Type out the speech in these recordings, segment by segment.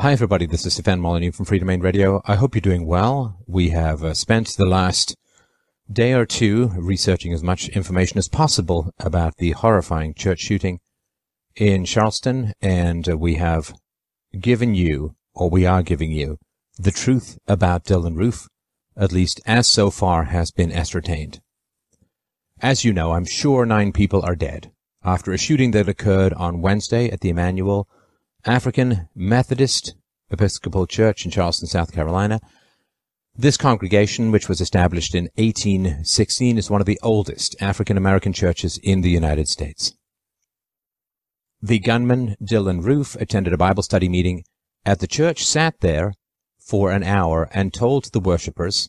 Hi, everybody. This is Stefan Molyneux from Freedomain Radio. I hope you're doing well. We have uh, spent the last day or two researching as much information as possible about the horrifying church shooting in Charleston, and uh, we have given you, or we are giving you, the truth about Dylann Roof, at least as so far has been ascertained. As you know, I'm sure nine people are dead after a shooting that occurred on Wednesday at the Emanuel African Methodist Episcopal Church in Charleston, South Carolina. This congregation, which was established in 1816, is one of the oldest African American churches in the United States. The gunman, Dylann Roof, attended a Bible study meeting at the church, sat there for an hour, and told the worshippers,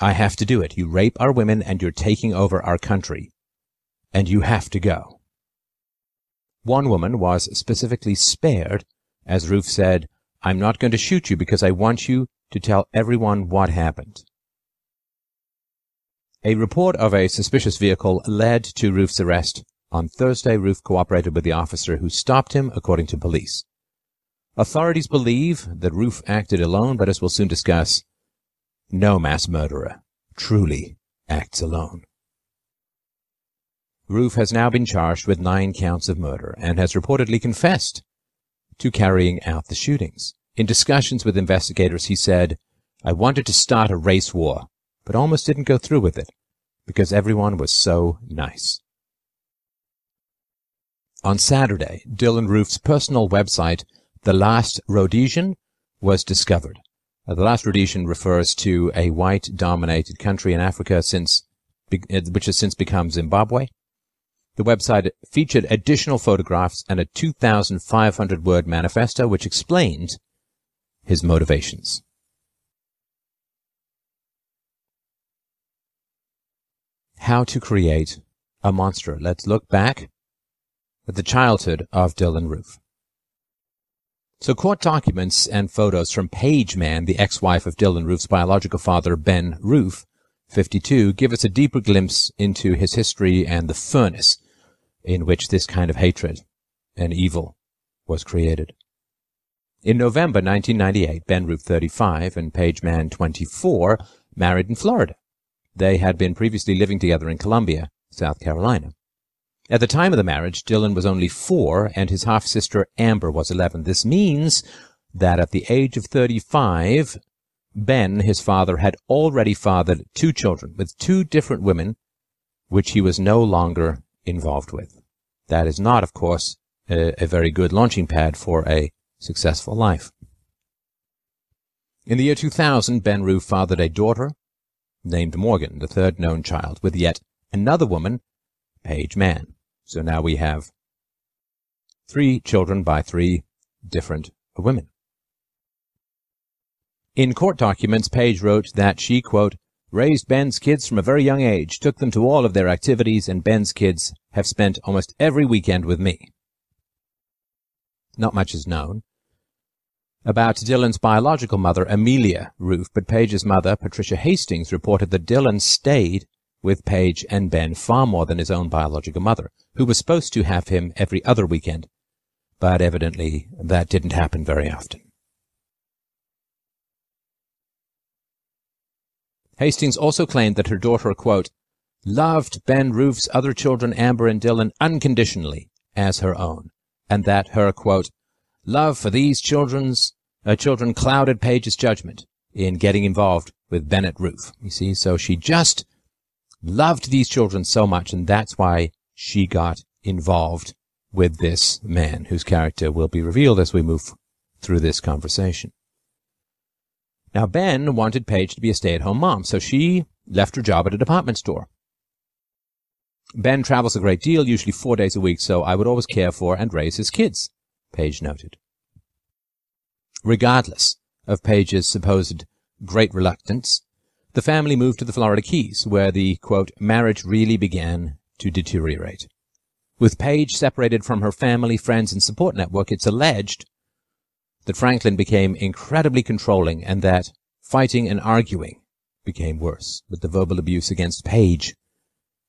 I have to do it. You rape our women and you're taking over our country. And you have to go. One woman was specifically spared, as Roof said, I'm not going to shoot you because I want you to tell everyone what happened. A report of a suspicious vehicle led to Roof's arrest. On Thursday, Roof cooperated with the officer who stopped him, according to police. Authorities believe that Roof acted alone, but as we'll soon discuss, no mass murderer truly acts alone. Roof has now been charged with nine counts of murder and has reportedly confessed to carrying out the shootings. In discussions with investigators, he said, I wanted to start a race war, but almost didn't go through with it because everyone was so nice. On Saturday, Dylann Roof's personal website, The Last Rhodesian, was discovered. Uh, the Last Rhodesian refers to a white-dominated country in Africa since, which has since become Zimbabwe. The website featured additional photographs and a 2,500 word manifesto which explained his motivations. How to create a monster. Let's look back at the childhood of Dylann Roof. So court documents and photos from Paige Mann, the ex-wife of Dylann Roof's biological father, Ben Roof, 52, give us a deeper glimpse into his history and the furnace in which this kind of hatred and evil was created. In November 1998, Ben Roof 35 and Paige Mann 24 married in Florida. They had been previously living together in Columbia, South Carolina. At the time of the marriage, Dylann was only four and his half-sister Amber was 11. This means that at the age of 35, Ben, his father, had already fathered two children with two different women, which he was no longer involved with. That is not, of course, a, a very good launching pad for a successful life. In the year 2000, Ben Roof fathered a daughter named Morgan, the third known child, with yet another woman, Paige Mann. So now we have three children by three different women. In court documents, Paige wrote that she, quote, raised Ben's kids from a very young age, took them to all of their activities, and Ben's kids have spent almost every weekend with me. Not much is known about Dylann's biological mother, Amelia Roof, but Paige's mother, Patricia Hastings, reported that Dylann stayed with Paige and Ben far more than his own biological mother, who was supposed to have him every other weekend, but evidently that didn't happen very often. Hastings also claimed that her daughter, quote, loved Ben Roof's other children, Amber and Dylann, unconditionally as her own, and that her, quote, love for these children's, uh, children clouded Paige's judgment in getting involved with Bennett Roof. You see, so she just loved these children so much, and that's why she got involved with this man, whose character will be revealed as we move through this conversation. Now, Ben wanted Paige to be a stay-at-home mom, so she left her job at a department store. Ben travels a great deal, usually four days a week, so I would always care for and raise his kids, Paige noted. Regardless of Paige's supposed great reluctance, the family moved to the Florida Keys, where the, quote, marriage really began to deteriorate. With Paige separated from her family, friends, and support network, it's alleged that Franklin became incredibly controlling and that fighting and arguing became worse, with the verbal abuse against Paige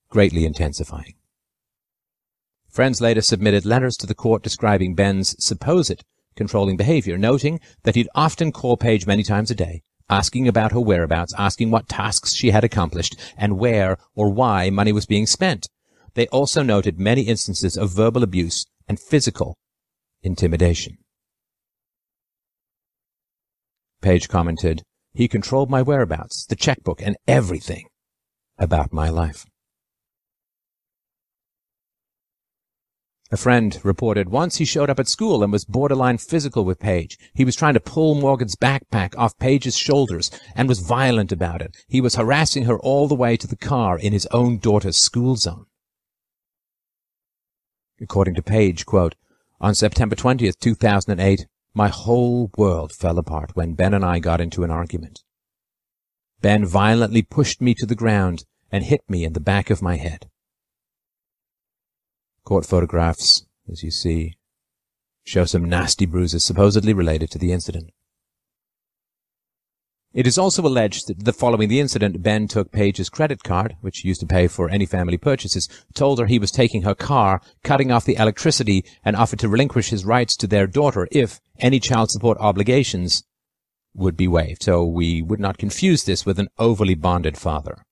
greatly intensifying. Friends later submitted letters to the court describing Ben's supposed controlling behavior, noting that he'd often call Paige many times a day, asking about her whereabouts, asking what tasks she had accomplished, and where or why money was being spent. They also noted many instances of verbal abuse and physical intimidation. Paige commented, He controlled my whereabouts, the checkbook, and everything about my life. A friend reported once he showed up at school and was borderline physical with Paige. He was trying to pull Morgan's backpack off Paige's shoulders and was violent about it. He was harassing her all the way to the car in his own daughter's school zone. According to Paige, quote, on September 20th, 2008, my whole world fell apart when Ben and I got into an argument. Ben violently pushed me to the ground and hit me in the back of my head. Court photographs, as you see, show some nasty bruises supposedly related to the incident. It is also alleged that following the incident, Ben took Paige's credit card, which he used to pay for any family purchases, told her he was taking her car, cutting off the electricity, and offered to relinquish his rights to their daughter if any child support obligations would be waived. So we would not confuse this with an overly bonded father.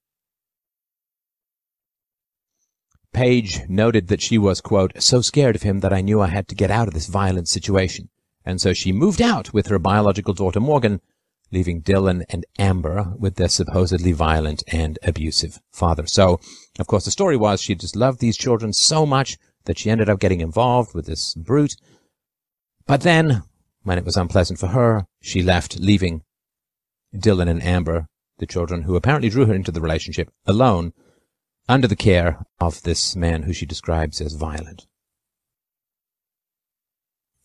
Paige noted that she was, quote, so scared of him that I knew I had to get out of this violent situation. And so she moved out with her biological daughter Morgan, leaving Dylann and Amber with their supposedly violent and abusive father. So, of course, the story was she just loved these children so much that she ended up getting involved with this brute. But then, when it was unpleasant for her, she left, leaving Dylann and Amber, the children who apparently drew her into the relationship, alone under the care of this man who she describes as violent.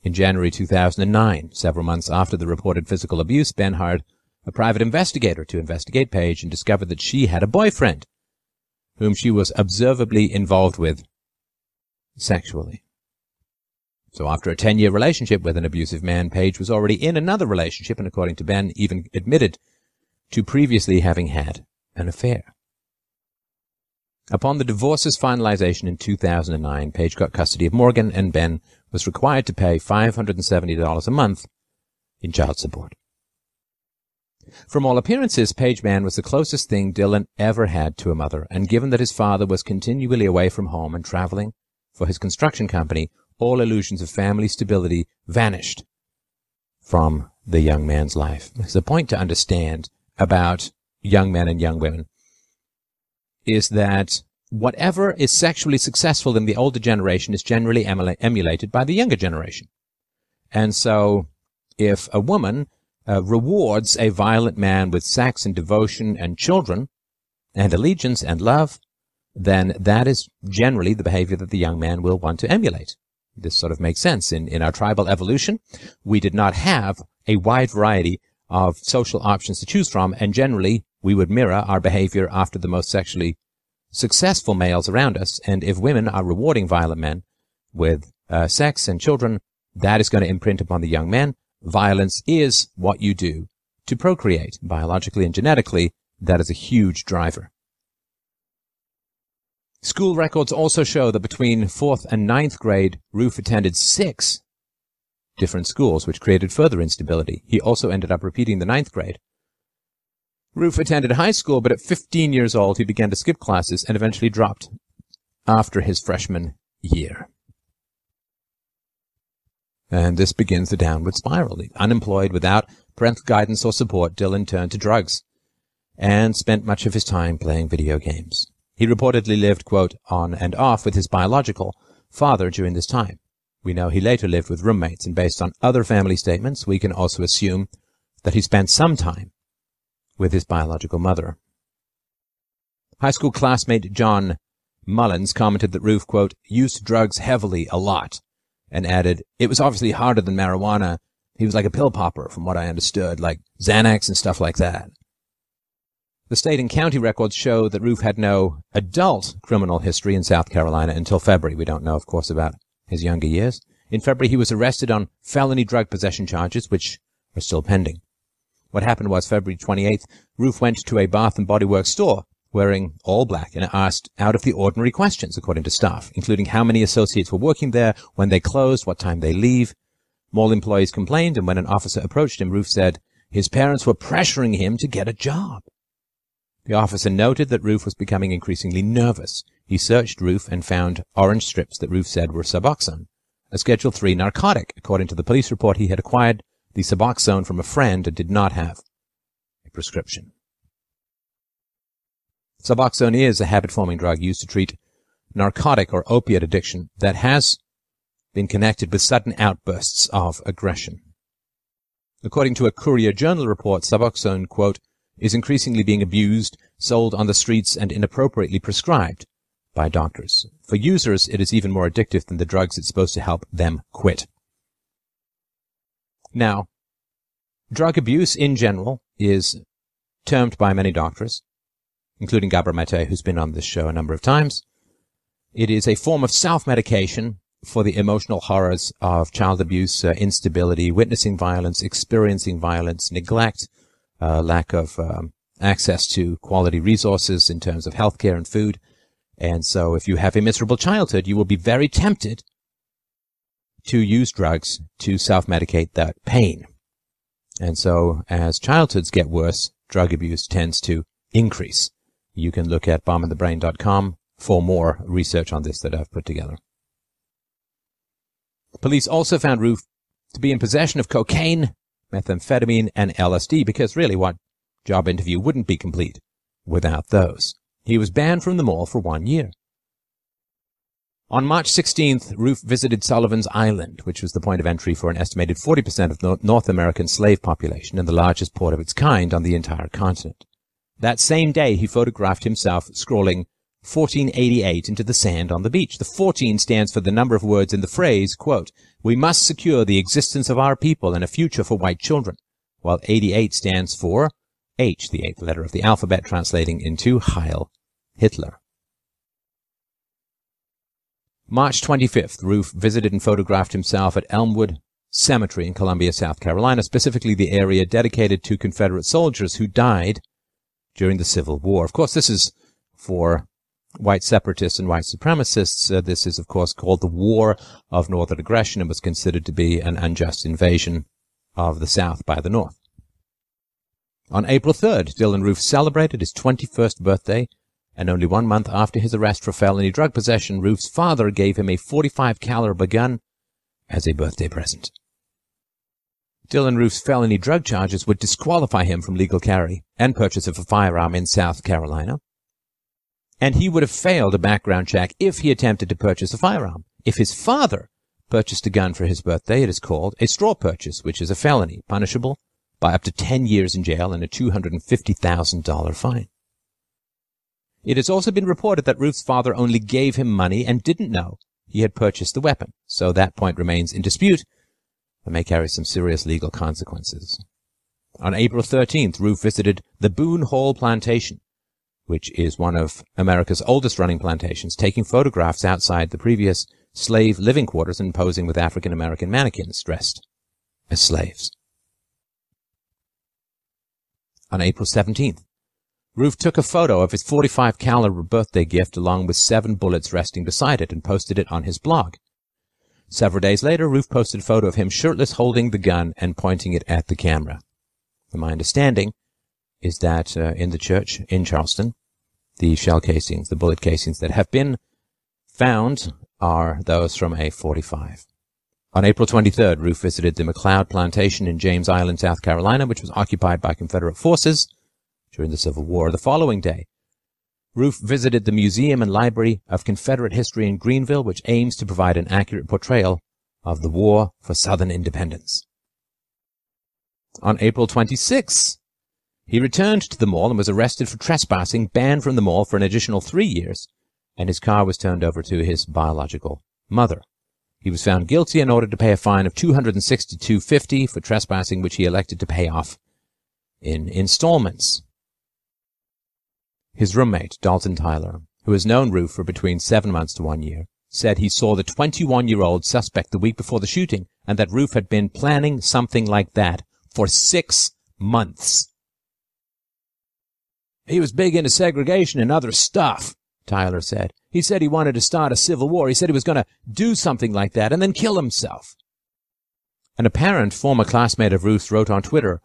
In January 2009, several months after the reported physical abuse, Ben hired a private investigator to investigate Paige and discovered that she had a boyfriend whom she was observably involved with sexually. So after a 10-year relationship with an abusive man, Paige was already in another relationship and according to Ben, even admitted to previously having had an affair. Upon the divorce's finalization in 2009, Paige got custody of Morgan and Ben was required to pay $570 a month in child support. From all appearances, Paige Mann was the closest thing Dylann ever had to a mother, and given that his father was continually away from home and traveling for his construction company, all illusions of family stability vanished from the young man's life. There's a point to understand about young men and young women is that whatever is sexually successful in the older generation is generally emulated by the younger generation. And so if a woman uh, rewards a violent man with sex and devotion and children and allegiance and love, then that is generally the behavior that the young man will want to emulate. This sort of makes sense. In, in our tribal evolution, we did not have a wide variety of social options to choose from, and generally we would mirror our behavior after the most sexually successful males around us. And if women are rewarding violent men with uh, sex and children, that is going to imprint upon the young men. Violence is what you do to procreate biologically and genetically. That is a huge driver. School records also show that between fourth and ninth grade, Roof attended six different schools, which created further instability. He also ended up repeating the ninth grade. Roof attended high school, but at 15 years old, he began to skip classes and eventually dropped after his freshman year. And this begins the downward spiral. Unemployed, without parental guidance or support, Dylann turned to drugs and spent much of his time playing video games. He reportedly lived, quote, on and off with his biological father during this time. We know he later lived with roommates, and based on other family statements, we can also assume that he spent some time with his biological mother. High school classmate John Mullins commented that Roof, quote, used drugs heavily a lot and added, it was obviously harder than marijuana. He was like a pill popper from what I understood, like Xanax and stuff like that. The state and county records show that Roof had no adult criminal history in South Carolina until February. We don't know, of course, about his younger years. In February, he was arrested on felony drug possession charges, which are still pending. What happened was February 28th, Roof went to a Bath and Body Works store wearing all black and asked out of the ordinary questions, according to staff, including how many associates were working there, when they closed, what time they leave. Mall employees complained, and when an officer approached him, Roof said his parents were pressuring him to get a job. The officer noted that Roof was becoming increasingly nervous. He searched Roof and found orange strips that Roof said were Suboxone, a Schedule 3 narcotic. According to the police report, he had acquired the Suboxone from a friend and did not have a prescription. Suboxone is a habit-forming drug used to treat narcotic or opiate addiction that has been connected with sudden outbursts of aggression. According to a Courier Journal report, Suboxone, quote, is increasingly being abused, sold on the streets, and inappropriately prescribed by doctors. For users, it is even more addictive than the drugs it's supposed to help them quit. Now, drug abuse in general is termed by many doctors, including Gabor Mate, who's been on this show a number of times. It is a form of self-medication for the emotional horrors of child abuse, uh, instability, witnessing violence, experiencing violence, neglect, uh, lack of um, access to quality resources in terms of healthcare and food. And so if you have a miserable childhood, you will be very tempted to use drugs to self-medicate that pain. And so as childhoods get worse, drug abuse tends to increase. You can look at bombinthebrain.com for more research on this that I've put together. Police also found Roof to be in possession of cocaine, methamphetamine, and LSD because really what job interview wouldn't be complete without those. He was banned from the mall for one year. On March 16th, Roof visited Sullivan's Island, which was the point of entry for an estimated 40% of the North American slave population and the largest port of its kind on the entire continent. That same day, he photographed himself scrawling 1488 into the sand on the beach. The 14 stands for the number of words in the phrase, quote, we must secure the existence of our people and a future for white children, while 88 stands for H, the eighth letter of the alphabet, translating into Heil Hitler. March 25th, Roof visited and photographed himself at Elmwood Cemetery in Columbia, South Carolina, specifically the area dedicated to Confederate soldiers who died during the Civil War. Of course, this is for white separatists and white supremacists. Uh, this is, of course, called the War of Northern Aggression and was considered to be an unjust invasion of the South by the North. On April 3rd, Dylann Roof celebrated his 21st birthday, and only one month after his arrest for felony drug possession, Roof's father gave him a 45 caliber gun as a birthday present. Dylann Roof's felony drug charges would disqualify him from legal carry and purchase of a firearm in South Carolina and he would have failed a background check if he attempted to purchase a firearm. If his father purchased a gun for his birthday, it is called a straw purchase, which is a felony, punishable by up to 10 years in jail and a $250,000 fine. It has also been reported that Roof's father only gave him money and didn't know he had purchased the weapon, so that point remains in dispute and may carry some serious legal consequences. On April 13th, Roof visited the Boone Hall Plantation, which is one of America's oldest running plantations, taking photographs outside the previous slave living quarters and posing with African American mannequins dressed as slaves. On April 17th, Roof took a photo of his 45 caliber birthday gift along with seven bullets resting beside it and posted it on his blog. Several days later, Roof posted a photo of him shirtless holding the gun and pointing it at the camera. my understanding is that uh, in the church in Charleston, the shell casings, the bullet casings that have been found are those from a 45. On April 23rd, Roof visited the McLeod plantation in James Island, South Carolina, which was occupied by Confederate forces during the Civil War. The following day, Roof visited the Museum and Library of Confederate History in Greenville, which aims to provide an accurate portrayal of the war for Southern independence. On April 26th, he returned to the mall and was arrested for trespassing, banned from the mall for an additional three years, and his car was turned over to his biological mother. He was found guilty and ordered to pay a fine of $262.50 for trespassing, which he elected to pay off in installments. His roommate, Dalton Tyler, who has known Roof for between seven months to one year, said he saw the 21-year-old suspect the week before the shooting and that Roof had been planning something like that for six months. He was big into segregation and other stuff, Tyler said. He said he wanted to start a civil war. He said he was going to do something like that and then kill himself. An apparent former classmate of Roof's wrote on Twitter,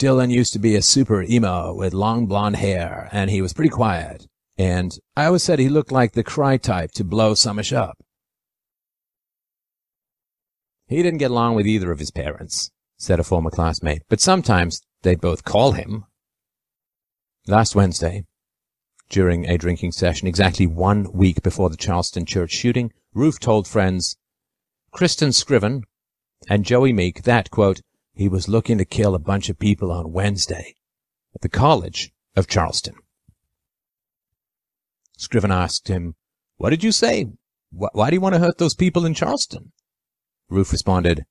Dylann used to be a super emo with long blonde hair, and he was pretty quiet. And I always said he looked like the cry type to blow Sumish up. He didn't get along with either of his parents, said a former classmate, but sometimes they'd both call him. Last Wednesday, during a drinking session exactly one week before the Charleston church shooting, Roof told friends, Christon Scriven and Joey Meek that, quote, he was looking to kill a bunch of people on Wednesday at the College of Charleston. Scriven asked him, What did you say? Why do you want to hurt those people in Charleston? Roof responded,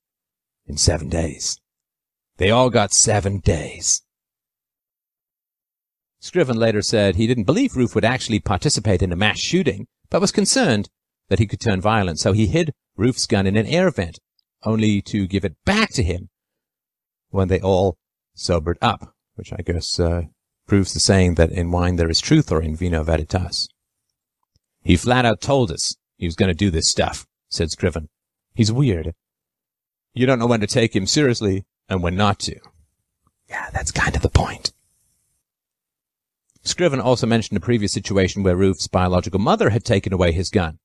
In seven days. They all got seven days. Scriven later said he didn't believe Roof would actually participate in a mass shooting, but was concerned that he could turn violent, so he hid Roof's gun in an air vent, only to give it back to him when they all sobered up, which I guess uh, proves the saying that in wine there is truth or in vino veritas. He flat out told us he was going to do this stuff, said Scriven. He's weird. You don't know when to take him seriously and when not to. Yeah, that's kind of the point. Scriven also mentioned a previous situation where Roof's biological mother had taken away his gun.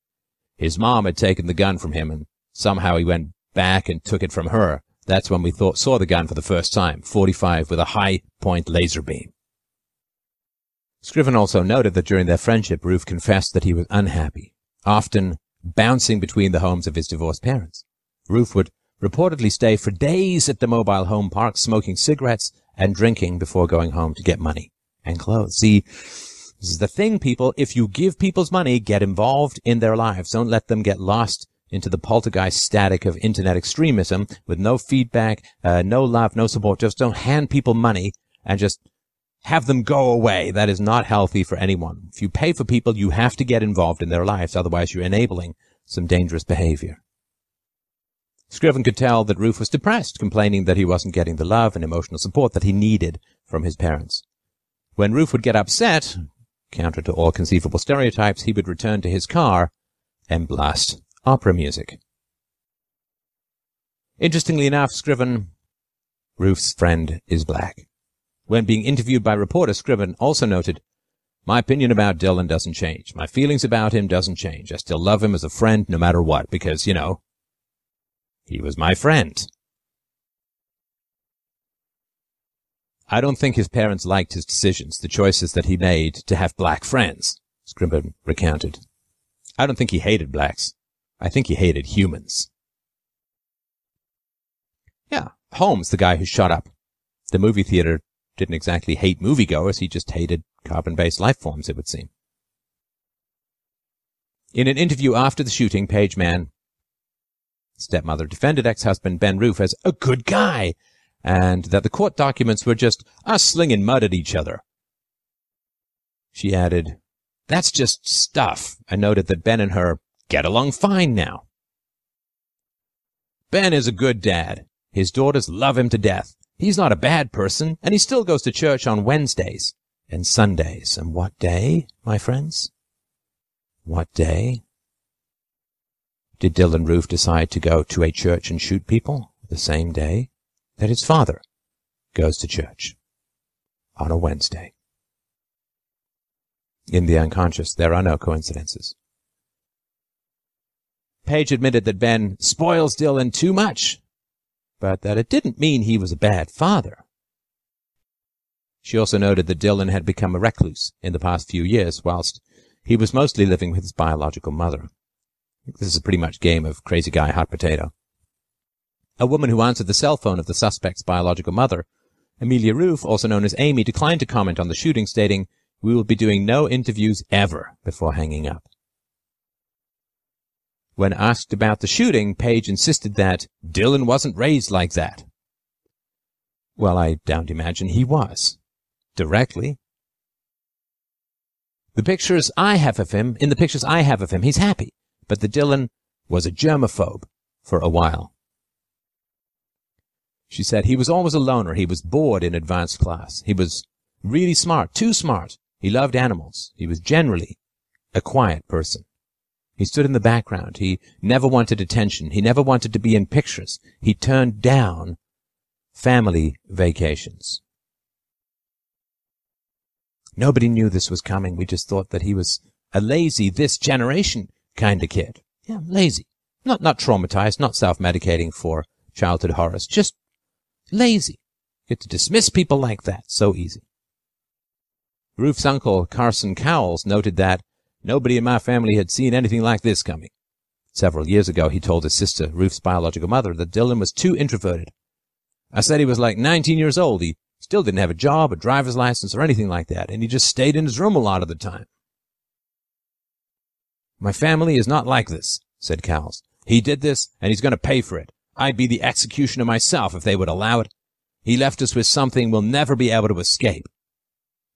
His mom had taken the gun from him, and somehow he went back and took it from her. That's when we thought, saw the gun for the first time, 45 with a high point laser beam. Scriven also noted that during their friendship, Roof confessed that he was unhappy, often bouncing between the homes of his divorced parents. Roof would reportedly stay for days at the mobile home park, smoking cigarettes and drinking before going home to get money and clothes. See, this is the thing, people. If you give people's money, get involved in their lives. Don't let them get lost into the poltergeist static of internet extremism with no feedback, uh, no love, no support. Just don't hand people money and just have them go away. That is not healthy for anyone. If you pay for people, you have to get involved in their lives. Otherwise, you're enabling some dangerous behavior. Scriven could tell that Roof was depressed, complaining that he wasn't getting the love and emotional support that he needed from his parents. When Roof would get upset, counter to all conceivable stereotypes, he would return to his car and blast opera music. Interestingly enough, Scriven, Roof's friend is black. When being interviewed by reporter, Scriven also noted, My opinion about Dylann doesn't change. My feelings about him doesn't change. I still love him as a friend no matter what, because, you know, he was my friend. I don't think his parents liked his decisions, the choices that he made to have black friends, Scriven recounted. I don't think he hated blacks. I think he hated humans. Yeah, Holmes, the guy who shot up the movie theater, didn't exactly hate moviegoers, he just hated carbon-based life forms, it would seem. In an interview after the shooting, Paige Mann, stepmother, defended ex-husband Ben Roof as a good guy and that the court documents were just us slinging mud at each other. She added, That's just stuff, and noted that Ben and her get along fine now. Ben is a good dad. His daughters love him to death. He's not a bad person, and he still goes to church on Wednesdays and Sundays. And what day, my friends? What day? Did Dylann Roof decide to go to a church and shoot people the same day? that his father goes to church on a Wednesday. In the unconscious, there are no coincidences. Paige admitted that Ben spoils Dylann too much, but that it didn't mean he was a bad father. She also noted that Dylann had become a recluse in the past few years, whilst he was mostly living with his biological mother. This is a pretty much game of crazy guy hot potato. A woman who answered the cell phone of the suspect's biological mother, Amelia Roof, also known as Amy, declined to comment on the shooting, stating, We will be doing no interviews ever before hanging up. When asked about the shooting, Paige insisted that Dylann wasn't raised like that. Well, I don't imagine he was. Directly. The pictures I have of him, in the pictures I have of him, he's happy. But the Dylann was a germaphobe for a while. She said he was always a loner. He was bored in advanced class. He was really smart, too smart. He loved animals. He was generally a quiet person. He stood in the background. He never wanted attention. He never wanted to be in pictures. He turned down family vacations. Nobody knew this was coming. We just thought that he was a lazy, this generation kind of kid. Yeah, lazy. Not, not traumatized, not self-medicating for childhood horrors, just lazy. Get to dismiss people like that. So easy. Roof's uncle, Carson Cowles, noted that nobody in my family had seen anything like this coming. Several years ago, he told his sister, Roof's biological mother, that Dylann was too introverted. I said he was like 19 years old. He still didn't have a job, a driver's license, or anything like that, and he just stayed in his room a lot of the time. My family is not like this, said Cowles. He did this, and he's going to pay for it. I'd be the executioner myself if they would allow it. He left us with something we'll never be able to escape.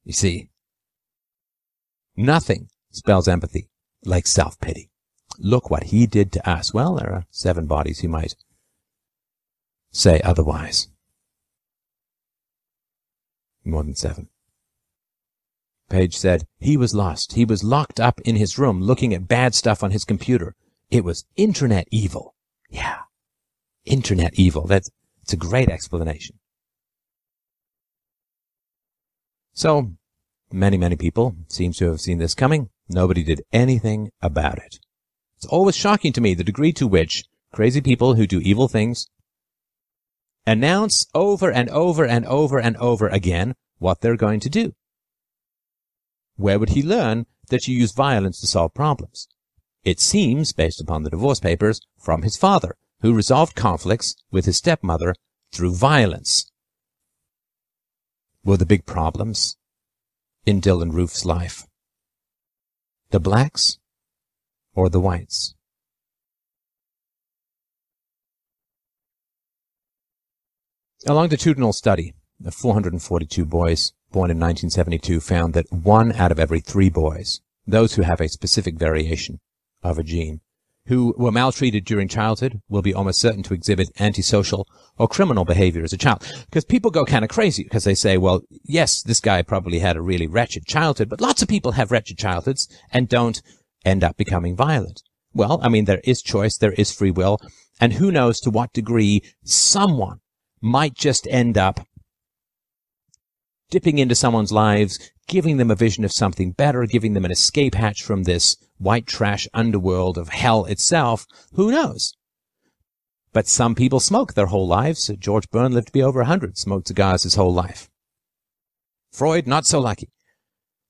You see, nothing spells empathy like self-pity. Look what he did to us. Well, there are seven bodies who might say otherwise. More than seven. Paige said, he was lost. He was locked up in his room looking at bad stuff on his computer. It was internet evil. Yeah. Internet evil. That's, it's a great explanation. So, many, many people seem to have seen this coming. Nobody did anything about it. It's always shocking to me the degree to which crazy people who do evil things announce over and over and over and over again what they're going to do. Where would he learn that you use violence to solve problems? It seems, based upon the divorce papers, from his father, who resolved conflicts with his stepmother through violence. Were the big problems in Dylann Roof's life the blacks or the whites? A longitudinal study of 442 boys born in 1972 found that one out of every three boys, those who have a specific variation of a gene, who were maltreated during childhood will be almost certain to exhibit antisocial or criminal behavior as a child. Because people go kind of crazy because they say, well, yes, this guy probably had a really wretched childhood, but lots of people have wretched childhoods and don't end up becoming violent. Well, I mean, there is choice, there is free will, and who knows to what degree someone might just end up dipping into someone's lives, giving them a vision of something better, giving them an escape hatch from this white trash underworld of hell itself. Who knows? But some people smoke their whole lives. George Burns lived to be over 100, smoked cigars his whole life. Freud, not so lucky.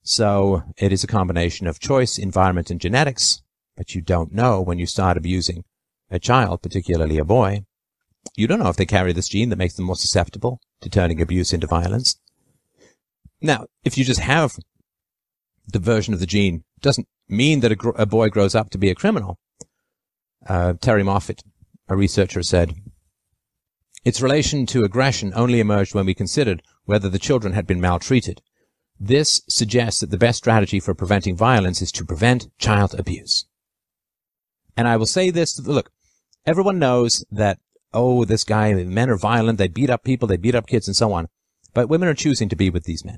So it is a combination of choice, environment, and genetics, but you don't know when you start abusing a child, particularly a boy. You don't know if they carry this gene that makes them more susceptible to turning abuse into violence. Now, if you just have the version of the gene, doesn't mean that a, gr- a boy grows up to be a criminal. Uh, Terrie Moffitt, a researcher, said, its relation to aggression only emerged when we considered whether the children had been maltreated. This suggests that the best strategy for preventing violence is to prevent child abuse. And I will say this, look, everyone knows that, oh, this guy, men are violent, they beat up people, they beat up kids and so on. But women are choosing to be with these men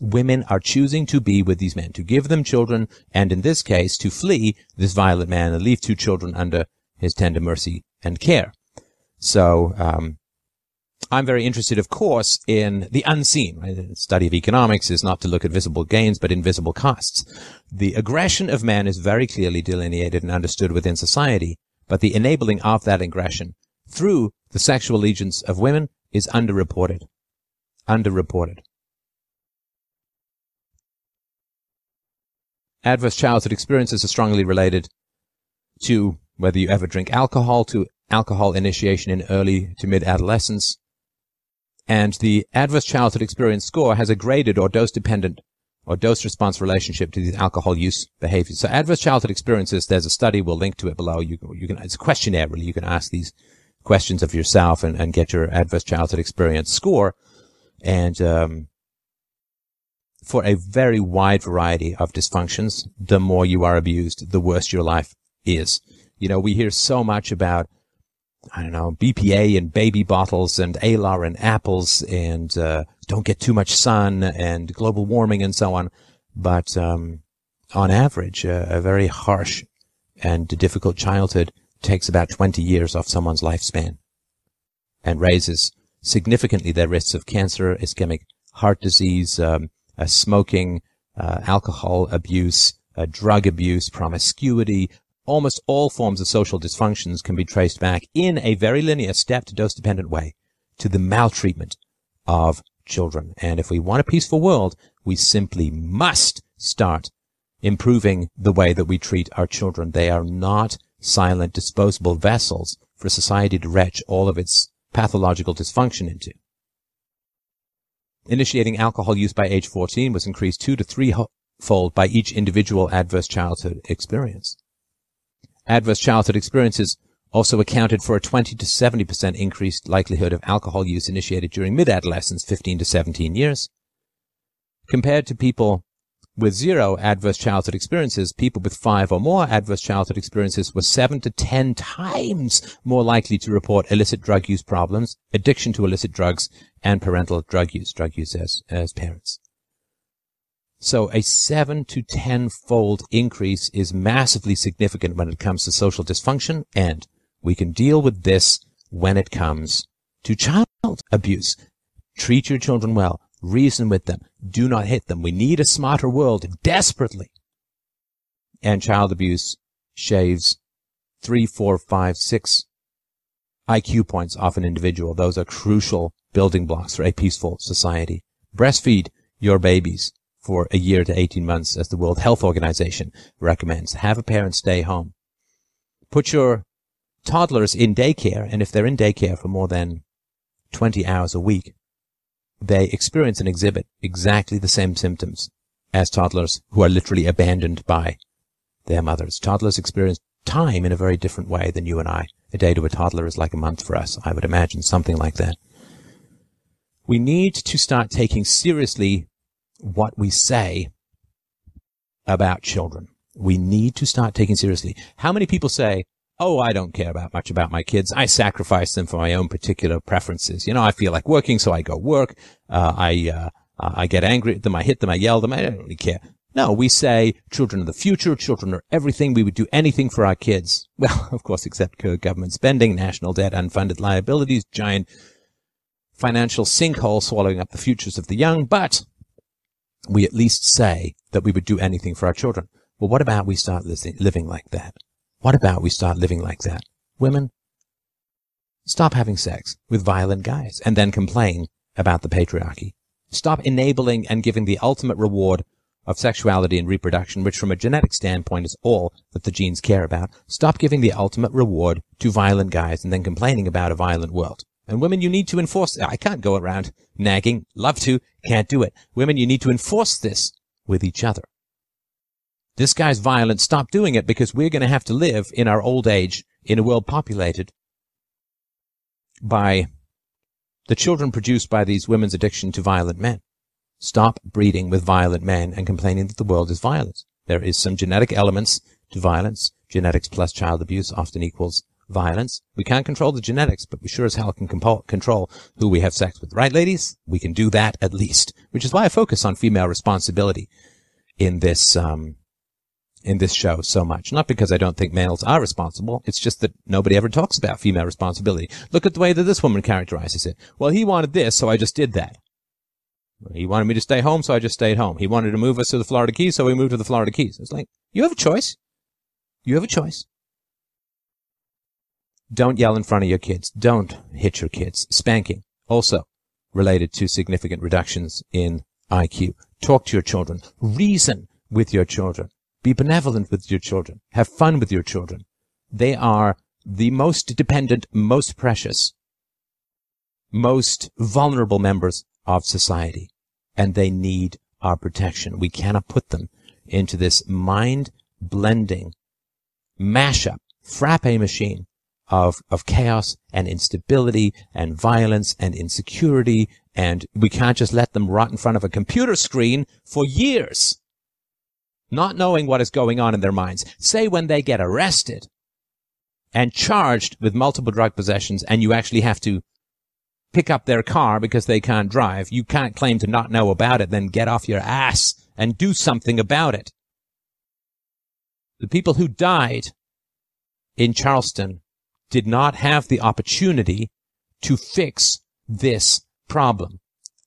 women are choosing to be with these men, to give them children, and in this case, to flee this violent man and leave two children under his tender mercy and care. So, um, I'm very interested, of course, in the unseen. Right? The study of economics is not to look at visible gains, but invisible costs. The aggression of man is very clearly delineated and understood within society, but the enabling of that aggression through the sexual allegiance of women is underreported. Underreported. Adverse childhood experiences are strongly related to whether you ever drink alcohol, to alcohol initiation in early to mid adolescence. And the adverse childhood experience score has a graded or dose dependent or dose response relationship to these alcohol use behaviors. So adverse childhood experiences, there's a study, we'll link to it below. You, you can, it's a questionnaire really. You can ask these questions of yourself and, and get your adverse childhood experience score. And, um, for a very wide variety of dysfunctions, the more you are abused, the worse your life is. You know, we hear so much about, I don't know, BPA and baby bottles and Alar and apples and, uh, don't get too much sun and global warming and so on. But, um, on average, uh, a very harsh and difficult childhood takes about 20 years off someone's lifespan and raises significantly their risks of cancer, ischemic heart disease, um, smoking, uh, alcohol abuse, uh, drug abuse, promiscuity, almost all forms of social dysfunctions can be traced back in a very linear step dose dependent way to the maltreatment of children. And if we want a peaceful world, we simply must start improving the way that we treat our children. They are not silent, disposable vessels for society to retch all of its pathological dysfunction into. Initiating alcohol use by age 14 was increased two to three fold by each individual adverse childhood experience. Adverse childhood experiences also accounted for a 20 to 70% increased likelihood of alcohol use initiated during mid-adolescence, 15 to 17 years. Compared to people with zero adverse childhood experiences, people with five or more adverse childhood experiences were seven to ten times more likely to report illicit drug use problems, addiction to illicit drugs, and parental drug use, drug use as, as parents. So a seven to ten fold increase is massively significant when it comes to social dysfunction, and we can deal with this when it comes to child abuse. Treat your children well. Reason with them. Do not hit them. We need a smarter world desperately. And child abuse shaves three, four, five, six IQ points off an individual. Those are crucial building blocks for a peaceful society. Breastfeed your babies for a year to 18 months as the World Health Organization recommends. Have a parent stay home. Put your toddlers in daycare, and if they're in daycare for more than 20 hours a week, they experience and exhibit exactly the same symptoms as toddlers who are literally abandoned by their mothers. Toddlers experience time in a very different way than you and I. A day to a toddler is like a month for us, I would imagine, something like that. We need to start taking seriously what we say about children. We need to start taking seriously. How many people say, oh, I don't care about much about my kids. I sacrifice them for my own particular preferences. You know, I feel like working, so I go work. Uh, I, uh, I get angry at them. I hit them. I yell at them. I don't really care. No, we say children are the future. Children are everything. We would do anything for our kids. Well, of course, except government spending, national debt, unfunded liabilities, giant financial sinkhole swallowing up the futures of the young. But we at least say that we would do anything for our children. Well, what about we start living like that? What about we start living like that? Women, stop having sex with violent guys and then complain about the patriarchy. Stop enabling and giving the ultimate reward of sexuality and reproduction, which from a genetic standpoint is all that the genes care about. Stop giving the ultimate reward to violent guys and then complaining about a violent world. And women, you need to enforce, I can't go around nagging, love to, can't do it. Women, you need to enforce this with each other. This guy's violent. Stop doing it because we're going to have to live in our old age in a world populated by the children produced by these women's addiction to violent men. Stop breeding with violent men and complaining that the world is violent. There is some genetic elements to violence. Genetics plus child abuse often equals violence. We can't control the genetics, but we sure as hell can control who we have sex with. Right, ladies? We can do that at least, which is why I focus on female responsibility in this, um, in this show so much. Not because I don't think males are responsible. It's just that nobody ever talks about female responsibility. Look at the way that this woman characterizes it. Well, he wanted this, so I just did that. He wanted me to stay home, so I just stayed home. He wanted to move us to the Florida Keys, so we moved to the Florida Keys. It's like, you have a choice. You have a choice. Don't yell in front of your kids. Don't hit your kids. Spanking. Also related to significant reductions in IQ. Talk to your children. Reason with your children. Be benevolent with your children. Have fun with your children. They are the most dependent, most precious, most vulnerable members of society, and they need our protection. We cannot put them into this mind blending mashup, frappe machine of, of chaos and instability and violence and insecurity. And we can't just let them rot in front of a computer screen for years not knowing what is going on in their minds. Say when they get arrested and charged with multiple drug possessions and you actually have to pick up their car because they can't drive. You can't claim to not know about it, then get off your ass and do something about it. The people who died in Charleston did not have the opportunity to fix this problem.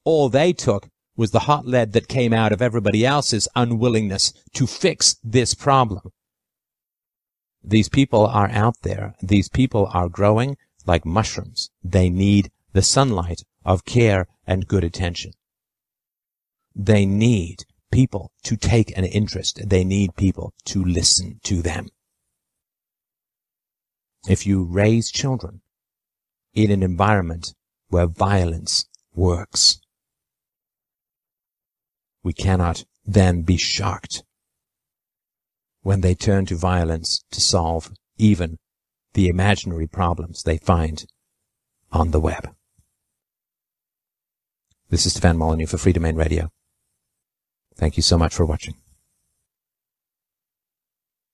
All they took was the hot lead that came out of everybody else's unwillingness to fix this problem. These people are out there. These people are growing like mushrooms. They need the sunlight of care and good attention. They need people to take an interest. They need people to listen to them. If you raise children in an environment where violence works, we cannot then be shocked when they turn to violence to solve even the imaginary problems they find on the web. This is Stefan Molyneux for Freedomain Radio. Thank you so much for watching.